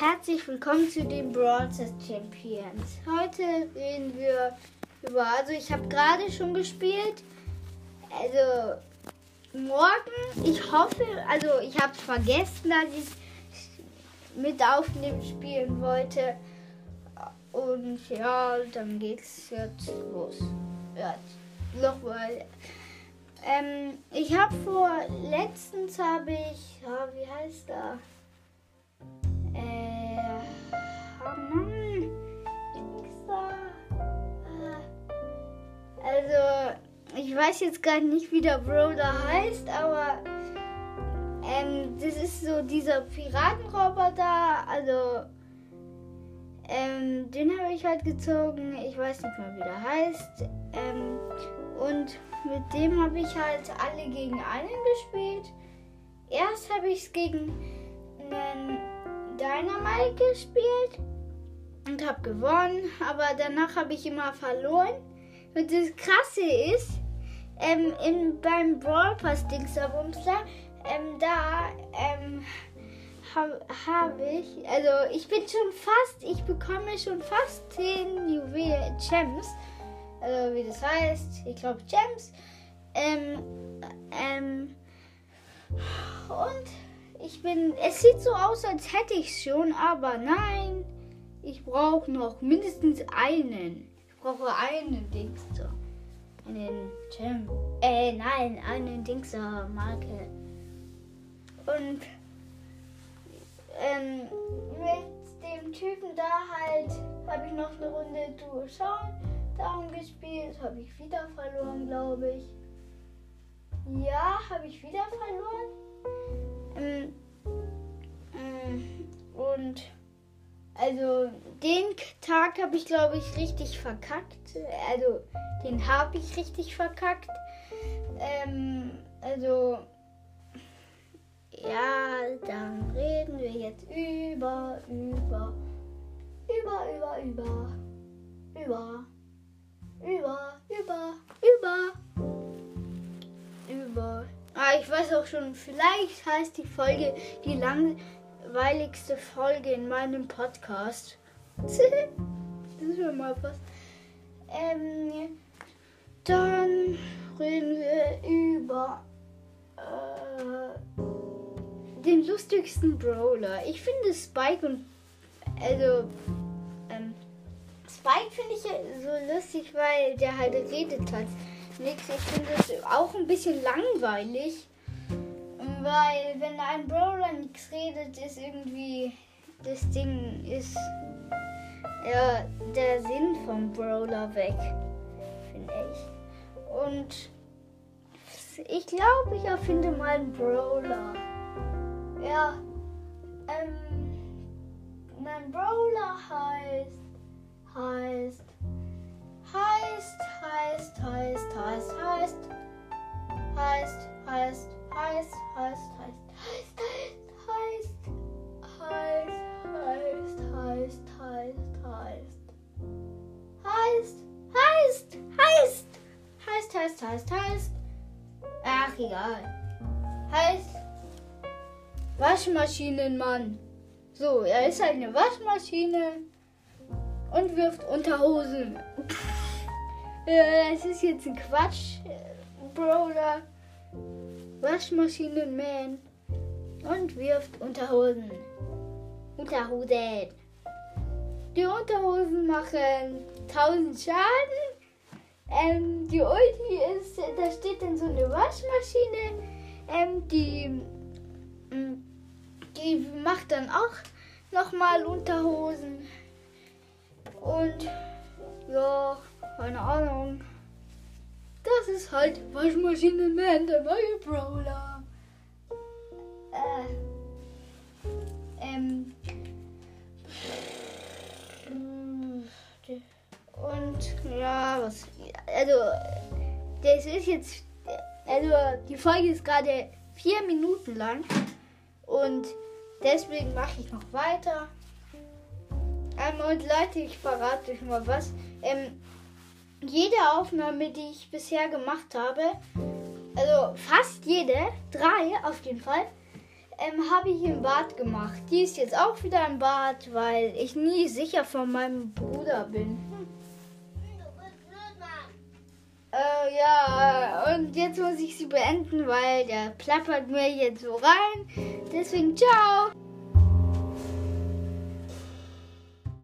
Herzlich willkommen zu den Brawl Champions. Heute reden wir über, also ich habe gerade schon gespielt. Also morgen, ich hoffe, also ich habe es vergessen, dass ich mit aufnehmen spielen wollte. Und ja, dann geht's jetzt los. Ja, nochmal. Ähm, ich habe vor, letztens habe ich, ja, wie heißt er? Weiß jetzt gar nicht, wie der Brawler heißt, aber ähm, das ist so dieser Piratenroboter, also ähm, den habe ich halt gezogen. Ich weiß nicht mal, wie der heißt. Ähm, und mit dem habe ich halt alle gegen einen gespielt. Erst habe ich es gegen einen Dynamite gespielt und habe gewonnen, aber danach habe ich immer verloren. Und das Krasse ist, ähm, in, beim Brawl Pass Dingsabumsler, ähm, da ähm, habe hab ich, also ich bin schon fast, ich bekomme schon fast 10 Juwelen Gems, also wie das heißt, ich glaube Gems. Ähm, ähm, und ich bin. Es sieht so aus, als hätte ich schon, aber nein. Ich brauche noch mindestens einen. Ich brauche einen Dingster. Einen Gem. Äh, nein, einen Dingster Marke. Und ähm, mit dem Typen da halt habe ich noch eine Runde Duo Schauen gespielt. Habe ich wieder verloren, glaube ich. Ja, habe ich wieder verloren. Ähm, äh, und also den Tag habe ich, glaube ich, richtig verkackt. Also den habe ich richtig verkackt. Ähm, also ja, dann reden wir jetzt über, über, über, über, über, über, über, über, über, über. Ah, ich weiß auch schon, vielleicht heißt die Folge die langweiligste Folge in meinem Podcast. das ist schon mal was. Ähm, dann reden wir über äh, den lustigsten Brawler. Ich finde Spike und also ähm, Spike finde ich so lustig, weil der halt redet hat nichts. Ich finde es auch ein bisschen langweilig. Weil wenn ein Brawler nichts redet, ist irgendwie das Ding ist ja der Sinn vom Brawler weg, finde ich. Und ich glaube, ich erfinde mal einen Brawler. Ja, ähm, mein Brawler heißt, heißt heißt, heißt, heißt, heißt, heißt, heißt, heißt, heißt, heißt, heißt, heißt, heißt, heißt, heißt, heißt, heißt, heißt, heißt, heißt, heißt, heißt, heißt, heißt, ach egal, heißt Waschmaschinenmann. So, er ist eine Waschmaschine und wirft Unterhosen. Es ist jetzt ein Quatsch, Brawler. Waschmaschinenman und wirft Unterhosen. Unterhosen. Die Unterhosen machen 1000 Schaden. Ähm, die Ulti ist, da steht dann so eine Waschmaschine. Ähm, die, mm, die macht dann auch nochmal Unterhosen. Und ja, keine Ahnung. Ist halt Waschmaschinenman, der neue Brawler. Äh. Ähm. Und ja, was. Also, das ist jetzt. Also, die Folge ist gerade vier Minuten lang. Und deswegen mache ich noch weiter. Ähm, und Leute, ich verrate euch mal was. Ähm, jede Aufnahme, die ich bisher gemacht habe, also fast jede, drei auf jeden Fall, ähm, habe ich im Bad gemacht. Die ist jetzt auch wieder im Bad, weil ich nie sicher von meinem Bruder bin. Äh, ja, und jetzt muss ich sie beenden, weil der plappert mir jetzt so rein. Deswegen, ciao!